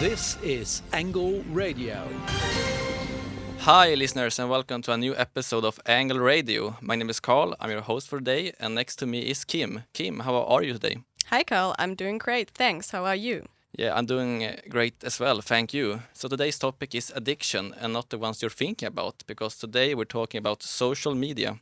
This is Angle Radio. Hi, listeners, and welcome to a new episode of Angle Radio. My name is Carl. I'm your host for today, and next to me is Kim. Kim, how are you today? Hi, Carl. I'm doing great. Thanks. How are you? Yeah, I'm doing uh, great as well. Thank you. So today's topic is addiction and not the ones you're thinking about, because today we're talking about social media.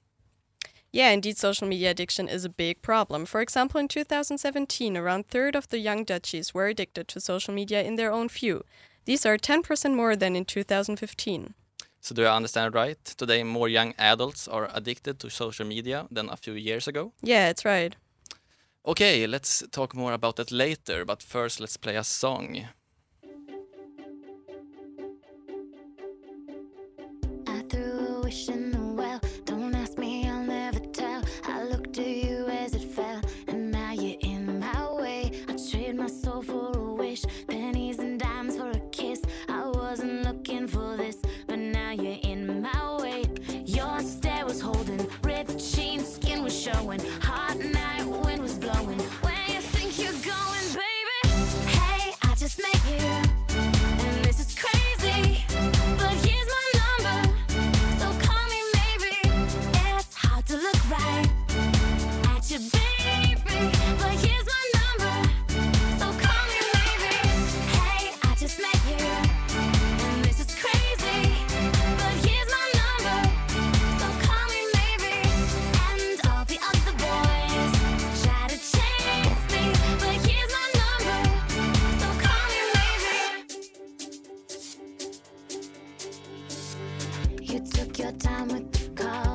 Yeah, indeed, social media addiction is a big problem. For example, in 2017, around third of the young Dutchies were addicted to social media in their own view. These are 10% more than in 2015. So do I understand right? Today, more young adults are addicted to social media than a few years ago. Yeah, it's right. Okay, let's talk more about that later, but first let's play a song. You took your time with the call.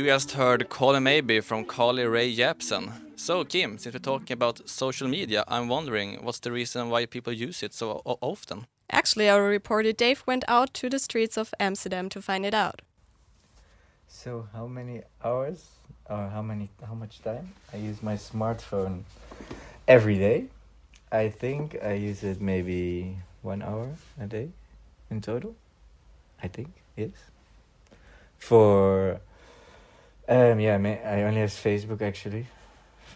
You just heard Call Me Maybe from Carly Rae Jepsen. So, Kim, since we're talking about social media, I'm wondering what's the reason why people use it so often? Actually, our reporter Dave went out to the streets of Amsterdam to find it out. So how many hours or how many how much time I use my smartphone every day? I think I use it maybe one hour a day in total. I think yes. For um yeah, ma- I only have Facebook actually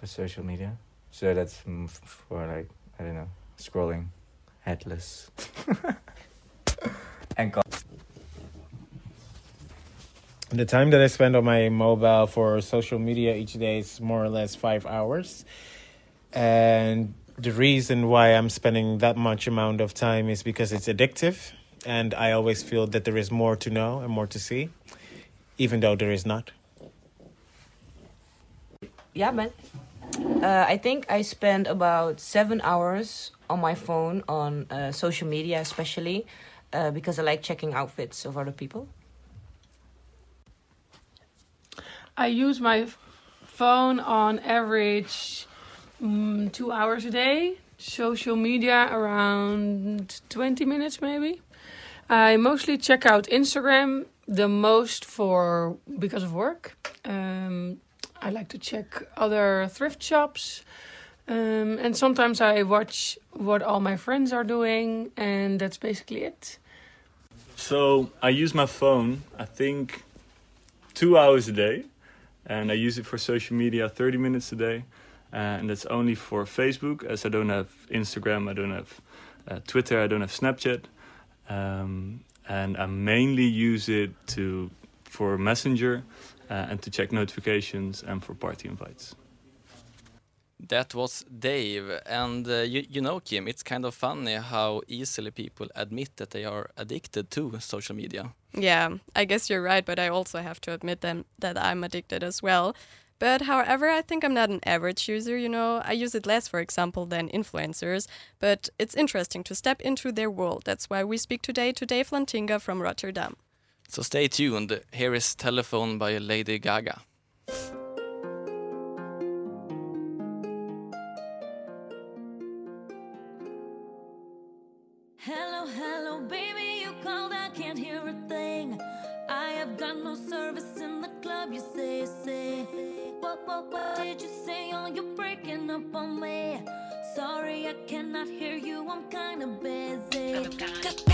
for social media. So that's for like I don't know scrolling, headless, and. co- The time that I spend on my mobile for social media each day is more or less five hours. And the reason why I'm spending that much amount of time is because it's addictive. And I always feel that there is more to know and more to see, even though there is not. Yeah, man. Uh, I think I spend about seven hours on my phone on uh, social media, especially uh, because I like checking outfits of other people. I use my phone on average mm, two hours a day. Social media around 20 minutes maybe. I mostly check out Instagram the most for because of work. Um, I like to check other thrift shops. Um, and sometimes I watch what all my friends are doing, and that's basically it. So I use my phone, I think, two hours a day, and I use it for social media 30 minutes a day, uh, and that's only for Facebook, as I don't have Instagram, I don't have uh, Twitter, I don't have Snapchat, um, and I mainly use it to for Messenger and to check notifications and for party invites. That was Dave. And uh, you, you know, Kim, it's kind of funny how easily people admit that they are addicted to social media. Yeah, I guess you're right, but I also have to admit them that I'm addicted as well. But however, I think I'm not an average user, you know. I use it less, for example, than influencers, but it's interesting to step into their world. That's why we speak today to Dave Lantinga from Rotterdam. So stay tuned. Here is Telephone by Lady Gaga. Hello, hello, baby, you called, I can't hear a thing. I have got no service in the club, you say, say. What, what, what did you say? Oh, you're breaking up on me. Sorry, I cannot hear you, I'm kinda busy. Kinda. Kinda busy.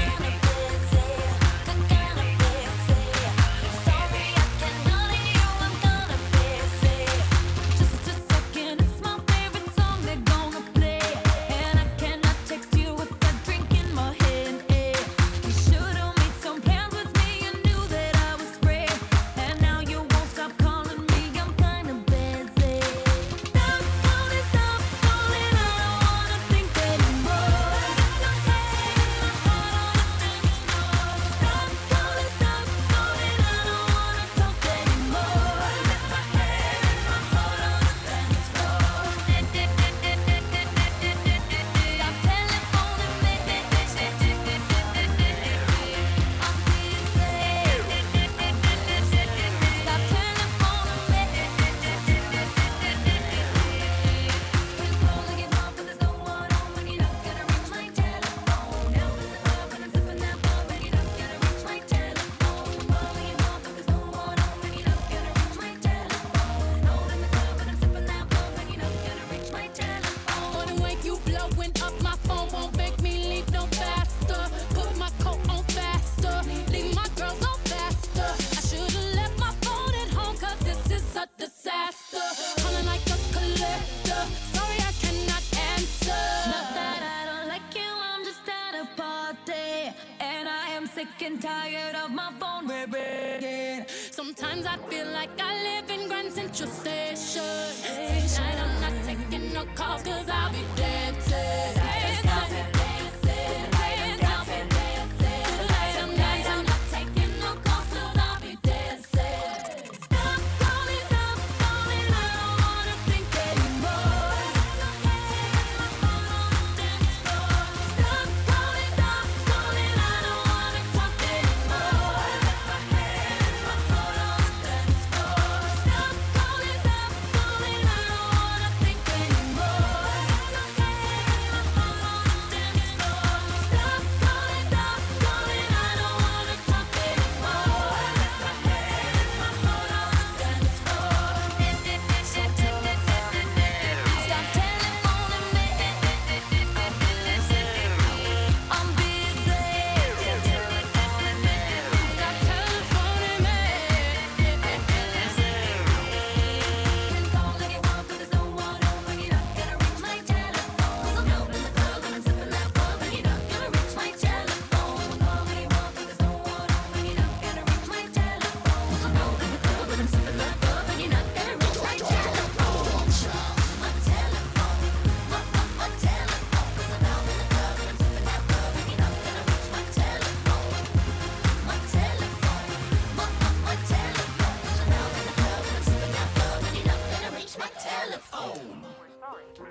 My. Sometimes I feel like I live in Grand Central Station. Tonight I'm not taking no calls cause I'll be dancing.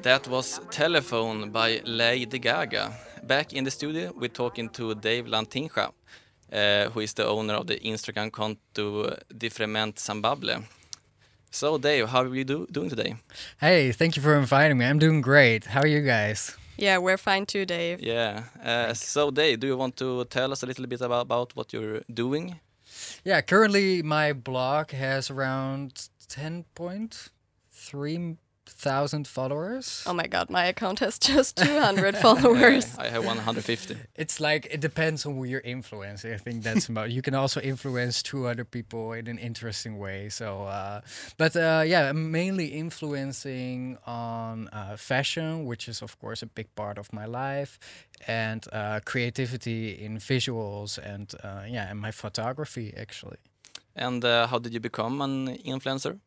That was Telephone by Lady Gaga. Back in the studio, we're talking to Dave Lantinga, uh, who is the owner of the Instagram konto Differement Sambable. So, Dave, how are you do- doing today? Hey, thank you for inviting me. I'm doing great. How are you guys? Yeah, we're fine too, Dave. Yeah. Uh, so, Dave, do you want to tell us a little bit about, about what you're doing? Yeah, currently my blog has around 10.3 thousand followers. Oh my god, my account has just 200 followers. I have 150. It's like it depends on who you're influencing. I think that's about. You can also influence two other people in an interesting way. So, uh, but uh, yeah, I'm mainly influencing on uh, fashion, which is of course a big part of my life, and uh, creativity in visuals and uh, yeah, and my photography actually. And uh, how did you become an influencer?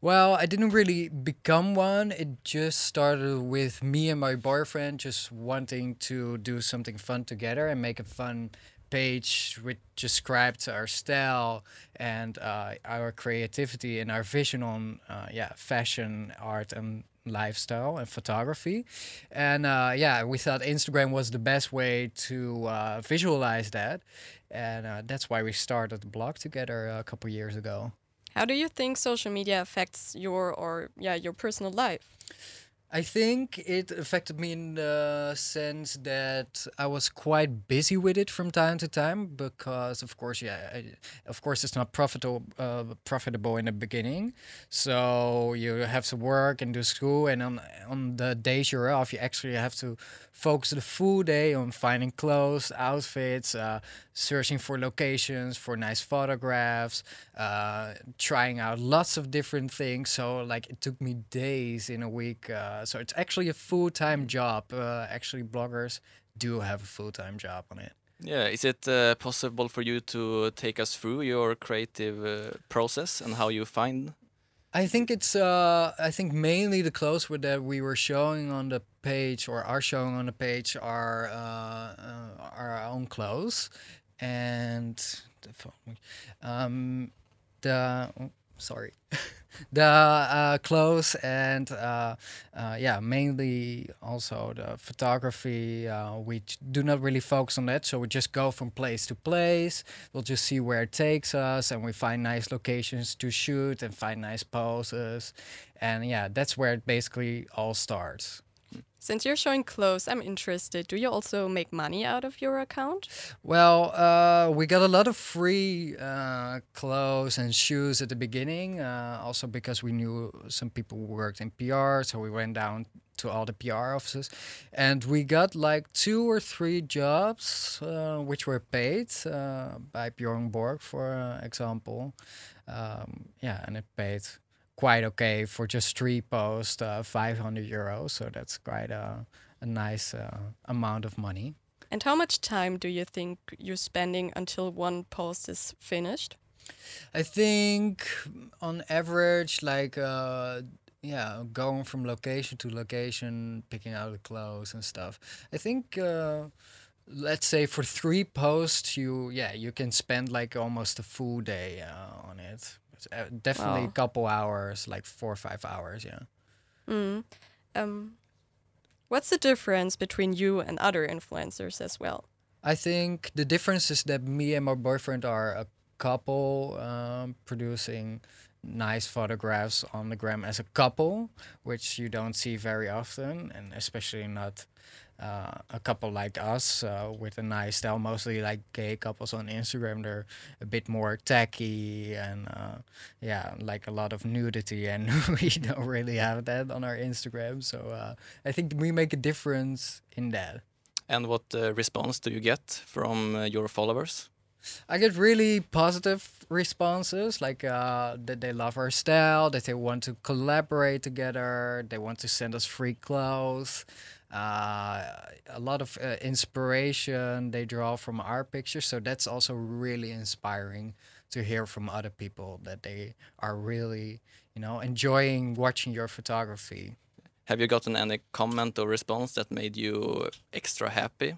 Well, I didn't really become one. It just started with me and my boyfriend just wanting to do something fun together and make a fun page which described our style and uh, our creativity and our vision on uh, yeah fashion, art, and lifestyle and photography. And uh, yeah, we thought Instagram was the best way to uh, visualize that, and uh, that's why we started the blog together a couple years ago. How do you think social media affects your or yeah your personal life? I think it affected me in the sense that I was quite busy with it from time to time because, of course, yeah, I, of course, it's not profitable uh, profitable in the beginning. So you have to work and do school, and on on the days you're off, you actually have to focus the full day on finding clothes, outfits, uh, searching for locations, for nice photographs, uh, trying out lots of different things. So like it took me days in a week. Uh, so it's actually a full time job. Uh, actually, bloggers do have a full time job on it. Yeah, is it uh, possible for you to take us through your creative uh, process and how you find? I think it's. Uh, I think mainly the clothes that we were showing on the page or are showing on the page are uh, uh, our own clothes, and the phone- um, the oh, sorry, the uh, clothes and uh, uh, yeah, mainly also the photography. Uh, we do not really focus on that, so we just go from place to place. We'll just see where it takes us, and we find nice locations to shoot and find nice poses, and yeah, that's where it basically all starts. Since you're showing clothes, I'm interested. Do you also make money out of your account? Well, uh, we got a lot of free uh, clothes and shoes at the beginning, uh, also because we knew some people worked in PR, so we went down to all the PR offices, and we got like two or three jobs uh, which were paid uh, by Bjorn Borg, for example. Um, yeah, and it paid quite okay for just three posts, uh, 500 euros. So that's quite a, a nice uh, amount of money. And how much time do you think you're spending until one post is finished? I think on average, like, uh, yeah, going from location to location, picking out the clothes and stuff. I think, uh, let's say for three posts, you, yeah, you can spend like almost a full day uh, on it. Uh, definitely a couple hours, like four or five hours, yeah. Mm. Um, what's the difference between you and other influencers as well? I think the difference is that me and my boyfriend are a couple um, producing nice photographs on the gram as a couple, which you don't see very often, and especially not uh, a couple like us uh, with a nice style. Mostly like gay couples on Instagram, they're a bit more tacky and uh, yeah, like a lot of nudity, and we don't really have that on our Instagram. So uh, I think we make a difference in that. And what uh, response do you get from uh, your followers? I get really positive responses, like uh, that they love our style, that they want to collaborate together, they want to send us free clothes. Uh, a lot of uh, inspiration they draw from our pictures, so that's also really inspiring to hear from other people that they are really, you know, enjoying watching your photography. Have you gotten any comment or response that made you extra happy?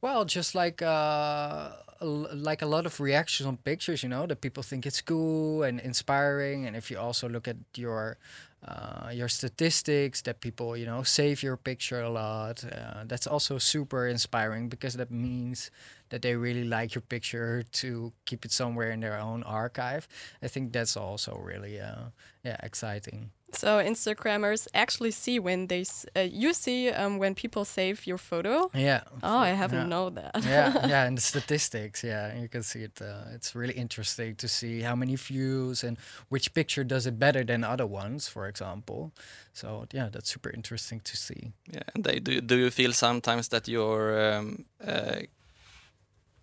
Well, just like uh, like a lot of reactions on pictures, you know, that people think it's cool and inspiring. And if you also look at your uh, your statistics that people you know save your picture a lot. Uh, that's also super inspiring because that means that they really like your picture to keep it somewhere in their own archive. I think that's also really uh, yeah exciting. So Instagrammers actually see when they s- uh, you see um, when people save your photo. Yeah. Oh, I haven't Yeah. know that. yeah, yeah, and the statistics, yeah, you can see it. Uh, it's really interesting to see how many views and which picture does it better than other ones, for example. So yeah, that's super interesting to see. Yeah, and they, do do you feel sometimes that you're um, uh,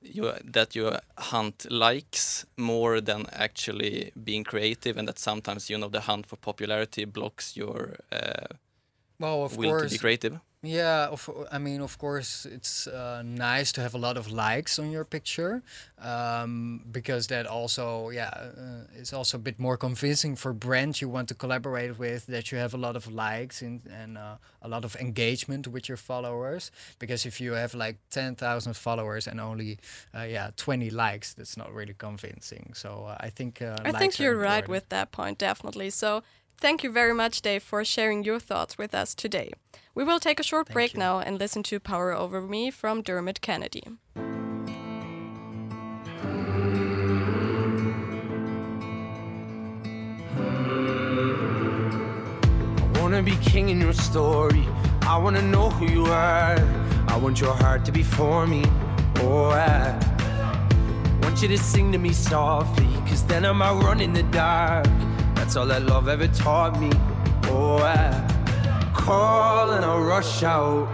you that you hunt likes more than actually being creative, and that sometimes you know the hunt for popularity blocks your uh, Well, of will to be creative? Yeah, of, I mean, of course, it's uh, nice to have a lot of likes on your picture um, because that also, yeah, uh, it's also a bit more convincing for brands you want to collaborate with that you have a lot of likes and, and uh, a lot of engagement with your followers. Because if you have like 10,000 followers and only, uh, yeah, 20 likes, that's not really convincing. So uh, I think uh, I think you're right with that point, definitely. So thank you very much, Dave, for sharing your thoughts with us today. We will take a short break now and listen to Power Over Me from Dermot Kennedy. I wanna be king in your story. I wanna know who you are. I want your heart to be for me. Oh, I want you to sing to me softly. Cause then I might run in the dark. That's all that love ever taught me. Oh, I call and I rush out.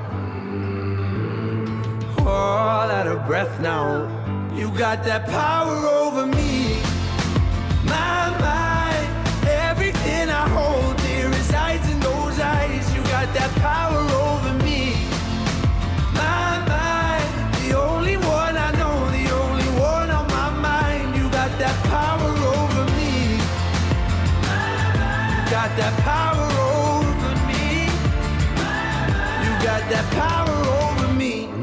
All out of breath now. You got that power over me. My mind, everything I hold dear resides in those eyes. You got that power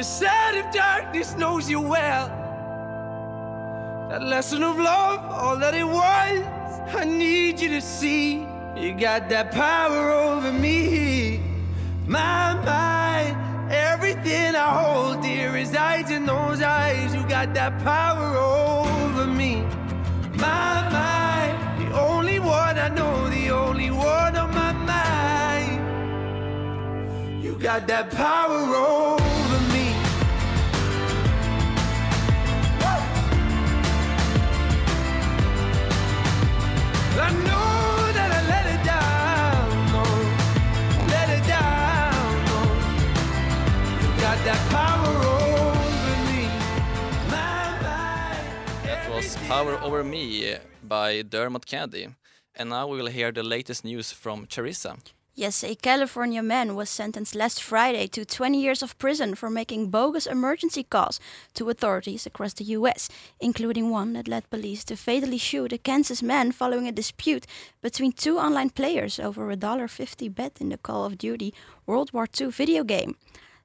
You decide of darkness knows you well. That lesson of love, all that it was, I need you to see. You got that power over me. My mind, everything I hold dear resides in those eyes. You got that power over me. My mind, the only one I know, the only one on my mind. You got that power over Power Over Me by Dermot Kennedy. And now we will hear the latest news from Charissa. Yes, a California man was sentenced last Friday to 20 years of prison for making bogus emergency calls to authorities across the US, including one that led police to fatally shoot a Kansas man following a dispute between two online players over a $1.50 bet in the Call of Duty World War II video game.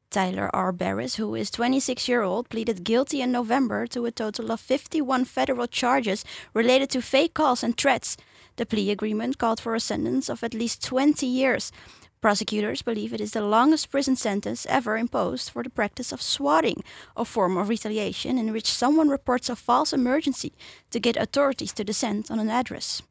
Tyler R. Barriss, who is 26 year old, pleaded guilty in November to a total of 51 federal charges related to fake calls and threats. The plea agreement called for a sentence of at least 20 years. Prosecutors believe it is the longest prison sentence ever imposed for the practice of swatting, a form of retaliation in which someone reports a false emergency to get authorities to descend on an address.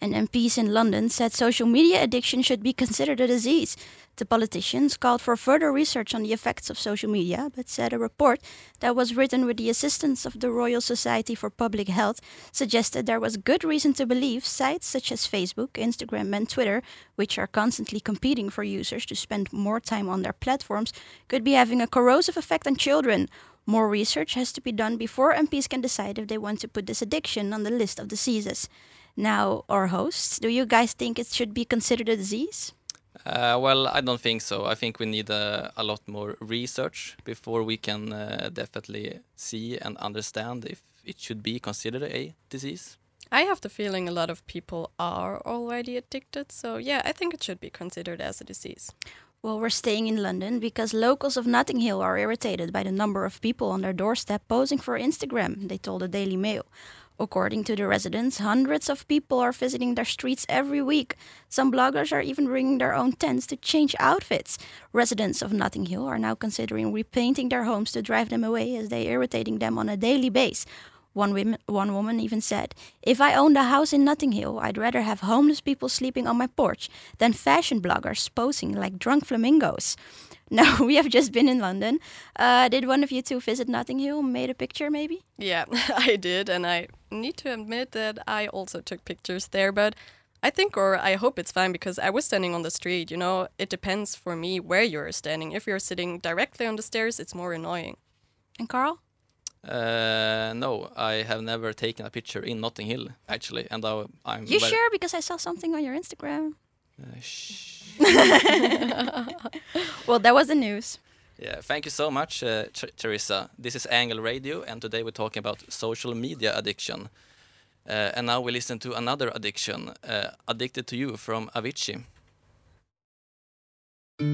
And MPs in London said social media addiction should be considered a disease. The politicians called for further research on the effects of social media, but said a report that was written with the assistance of the Royal Society for Public Health suggested there was good reason to believe sites such as Facebook, Instagram, and Twitter, which are constantly competing for users to spend more time on their platforms, could be having a corrosive effect on children. More research has to be done before MPs can decide if they want to put this addiction on the list of diseases. Now, our hosts, do you guys think it should be considered a disease? Uh, well, I don't think so. I think we need uh, a lot more research before we can uh, definitely see and understand if it should be considered a disease. I have the feeling a lot of people are already addicted, so yeah, I think it should be considered as a disease. Well, we're staying in London because locals of Notting Hill are irritated by the number of people on their doorstep posing for Instagram, they told the Daily Mail. According to the residents, hundreds of people are visiting their streets every week. Some bloggers are even bringing their own tents to change outfits. Residents of Notting Hill are now considering repainting their homes to drive them away as they irritating them on a daily basis. One, one woman even said, If I owned a house in Notting Hill, I'd rather have homeless people sleeping on my porch than fashion bloggers posing like drunk flamingos. Now, we have just been in London. Uh, did one of you two visit Notting Hill? Made a picture, maybe? Yeah, I did, and I need to admit that I also took pictures there, but I think or I hope it's fine because I was standing on the street, you know, it depends for me where you're standing. If you're sitting directly on the stairs, it's more annoying. And Carl? Uh, no, I have never taken a picture in Notting Hill actually, and I, I'm You sure? Because I saw something on your Instagram. Uh, shh. well, that was the news. Yeah, thank you so much, uh, Teresa. This is Angle Radio, and today we're talking about social media addiction. Uh, and now we listen to another addiction, uh, Addicted to You from Avicii. I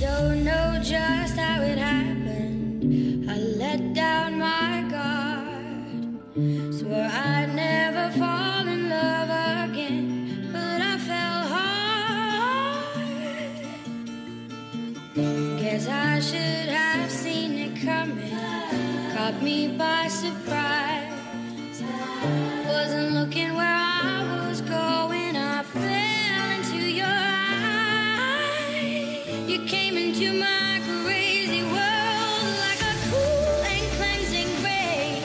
don't know I should have seen it coming. Caught me by surprise. Wasn't looking where I was going. I fell into your eyes. You came into my crazy world like a cool and cleansing rain.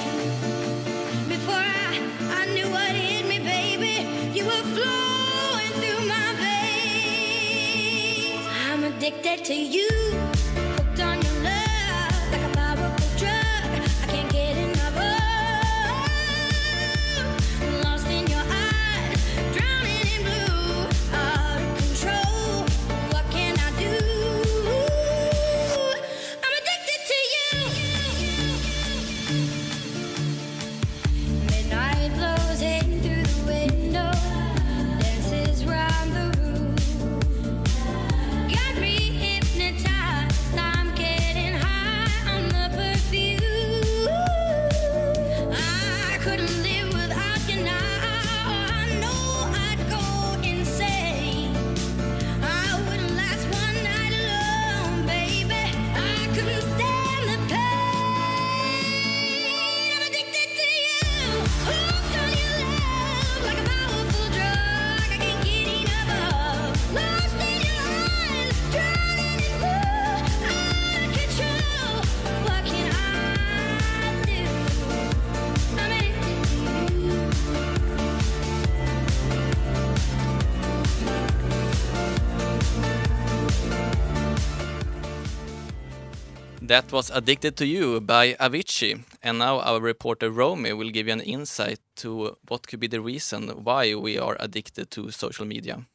Before I, I knew what hit me, baby, you were flowing through my veins. I'm addicted to you. That was Addicted to You by Avicii. And now our reporter Romy will give you an insight to what could be the reason why we are addicted to social media.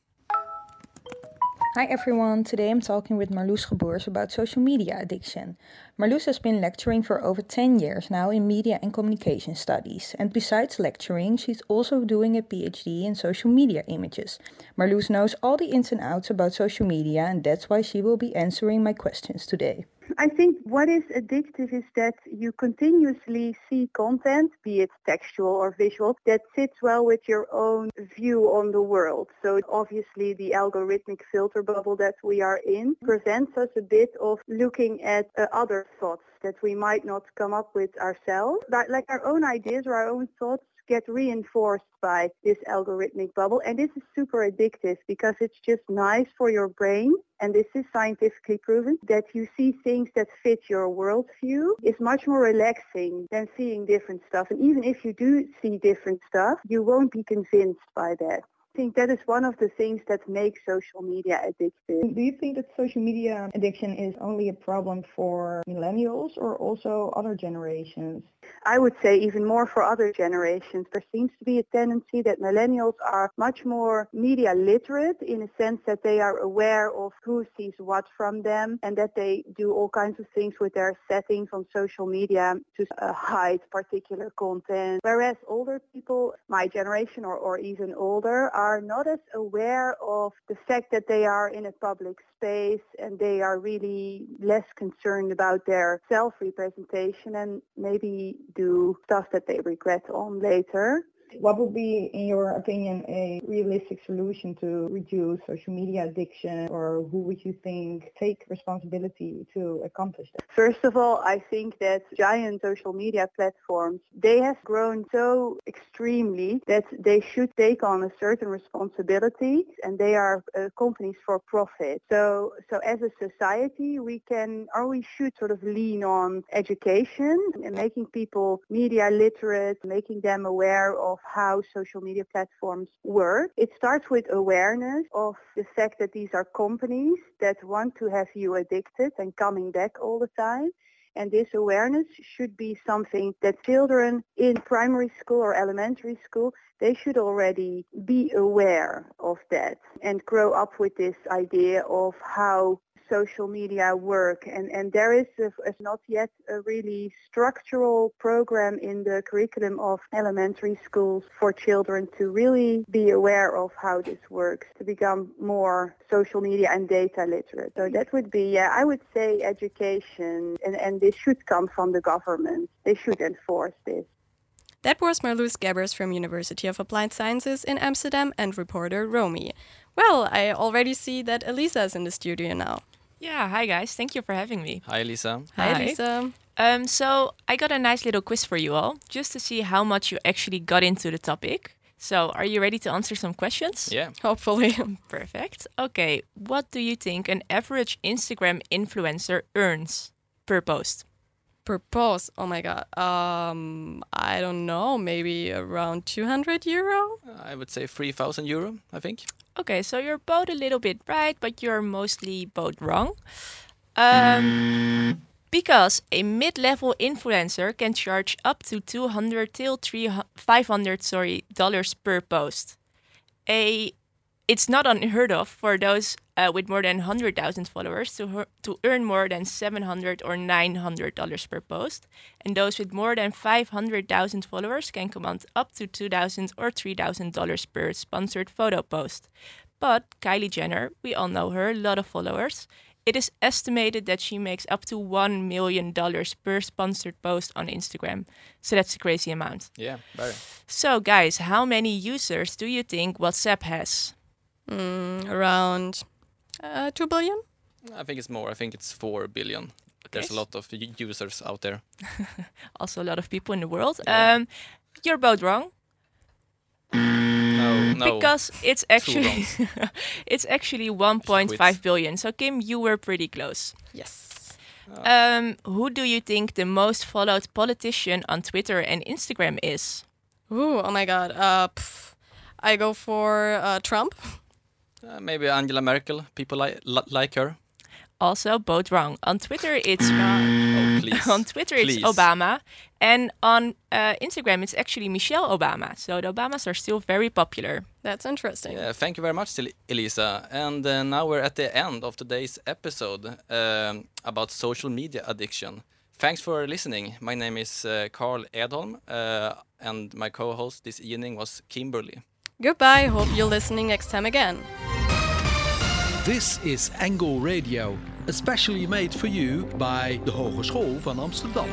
Hi everyone, today I'm talking with Marloes Geboers about social media addiction. Marloes has been lecturing for over 10 years now in media and communication studies, and besides lecturing, she's also doing a PhD in social media images. Marloes knows all the ins and outs about social media, and that's why she will be answering my questions today. I think what is addictive is that you continuously see content, be it textual or visual, that sits well with your own view on the world. So obviously the algorithmic filter bubble that we are in presents us a bit of looking at uh, other thoughts that we might not come up with ourselves. But like our own ideas or our own thoughts get reinforced by this algorithmic bubble. And this is super addictive because it's just nice for your brain. And this is scientifically proven that you see things that fit your worldview. Is much more relaxing than seeing different stuff. And even if you do see different stuff you won't be convinced by that. I think that is one of the things that makes social media addictive. Do you think that social media addiction is only a problem for millennials or also other generations? I would say even more for other generations. There seems to be a tendency that millennials are much more media literate in a sense that they are aware of who sees what from them and that they do all kinds of things with their settings on social media to uh, hide particular content. Whereas older people, my generation or, or even older, are not as aware of the fact that they are in a public space and they are really less concerned about their self-representation and maybe do stuff that they regret on later. What would be, in your opinion, a realistic solution to reduce social media addiction or who would you think take responsibility to accomplish that? First of all, I think that giant social media platforms, they have grown so extremely that they should take on a certain responsibility and they are uh, companies for profit. So, so as a society, we can or we should sort of lean on education and making people media literate, making them aware of how social media platforms work. It starts with awareness of the fact that these are companies that want to have you addicted and coming back all the time. And this awareness should be something that children in primary school or elementary school, they should already be aware of that and grow up with this idea of how social media work and, and there is a, is not yet a really structural program in the curriculum of elementary schools for children to really be aware of how this works to become more social media and data literate. So that would be, yeah, I would say education and, and this should come from the government. They should enforce this. That was Marloes Geboers from University of Applied Sciences in Amsterdam and reporter Romy. Well, I already see that Elisa is in the studio now. Yeah, hi guys. Thank you for having me. Hi, Lisa. Hi, Lisa. Um, so I got a nice little quiz for you all, just to see how much you actually got into the topic. So, are you ready to answer some questions? Yeah. Hopefully. Perfect. Okay. What do you think an average Instagram influencer earns per post? Per post, oh my god. Um, I don't know, maybe around 200 euro? I would say 3,000 euro, I think. Okay, so you're both a little bit right, but you're mostly both wrong. Um, because a mid-level influencer can charge up to 200 till 300 500 sorry dollars per post. A it's not unheard of for those uh, with more than 100,000 followers to her- to earn more than 700 or 900 dollars per post, and those with more than 500,000 followers can command up to 2,000 or 3,000 dollars per sponsored photo post. But Kylie Jenner, we all know her, a lot of followers. It is estimated that she makes up to $1 million per sponsored post on Instagram. So that's a crazy amount. Yeah, very. So, guys, how many users do you think WhatsApp has? Mm, around uh, 2 billion? I think it's more. I think it's 4 billion. But there's a lot of users out there. Also, a lot of people in the world. Um, you're both wrong. No, no. Because it's actually it's actually 1.5 billion. So Kim, you were pretty close. Yes. Um, who do you think the most followed politician on Twitter and Instagram is? Ooh, oh my god. Uh, pff, I go for uh, Trump. Uh, maybe Angela Merkel. People li- li- like her. Also, both wrong. On Twitter, it's Oh, on Twitter it's Obama, and on uh, Instagram it's actually Michelle Obama. So the Obamas are still very popular. That's interesting. Yeah, thank you very much, Elisa. And uh, now we're at the end of today's episode um, about social media addiction. Thanks for listening. My name is uh, Carl Edholm, uh, and my co-host this evening was Kimberly. Goodbye. Hope you're listening next time again. This is Angle Radio, especially made for you by de Hogeschool van Amsterdam.